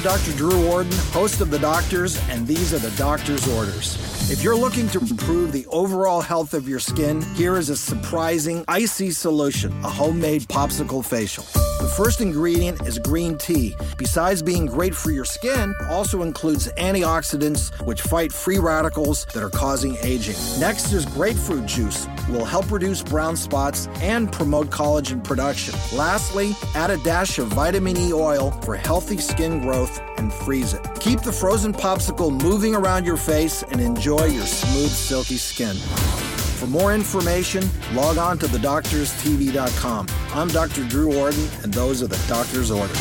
I'm Dr. Drew Ordon, host of The Doctors, and these are the doctor's orders. If you're looking to improve the overall health of your skin, here is a surprising icy solution a homemade popsicle facial. The first ingredient is green tea. Besides being great for your skin, also includes antioxidants which fight free radicals that are causing aging. Next is grapefruit juice, will help reduce brown spots and promote collagen production. Lastly, add a dash of vitamin E oil for healthy skin growth and freeze it. Keep the frozen popsicle moving around your face and enjoy your smooth, silky skin. For more information, log on to thedoctorstv.com. I'm Dr. Drew Ordon, and those are the doctor's orders.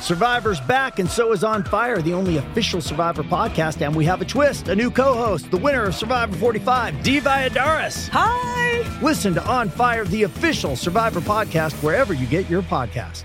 Survivor's back, and so is On Fire, the only official Survivor podcast. And we have a twist, a new co host, the winner of Survivor 45, Dee Valladares. Hi! Listen to On Fire, the official Survivor podcast, wherever you get your podcast.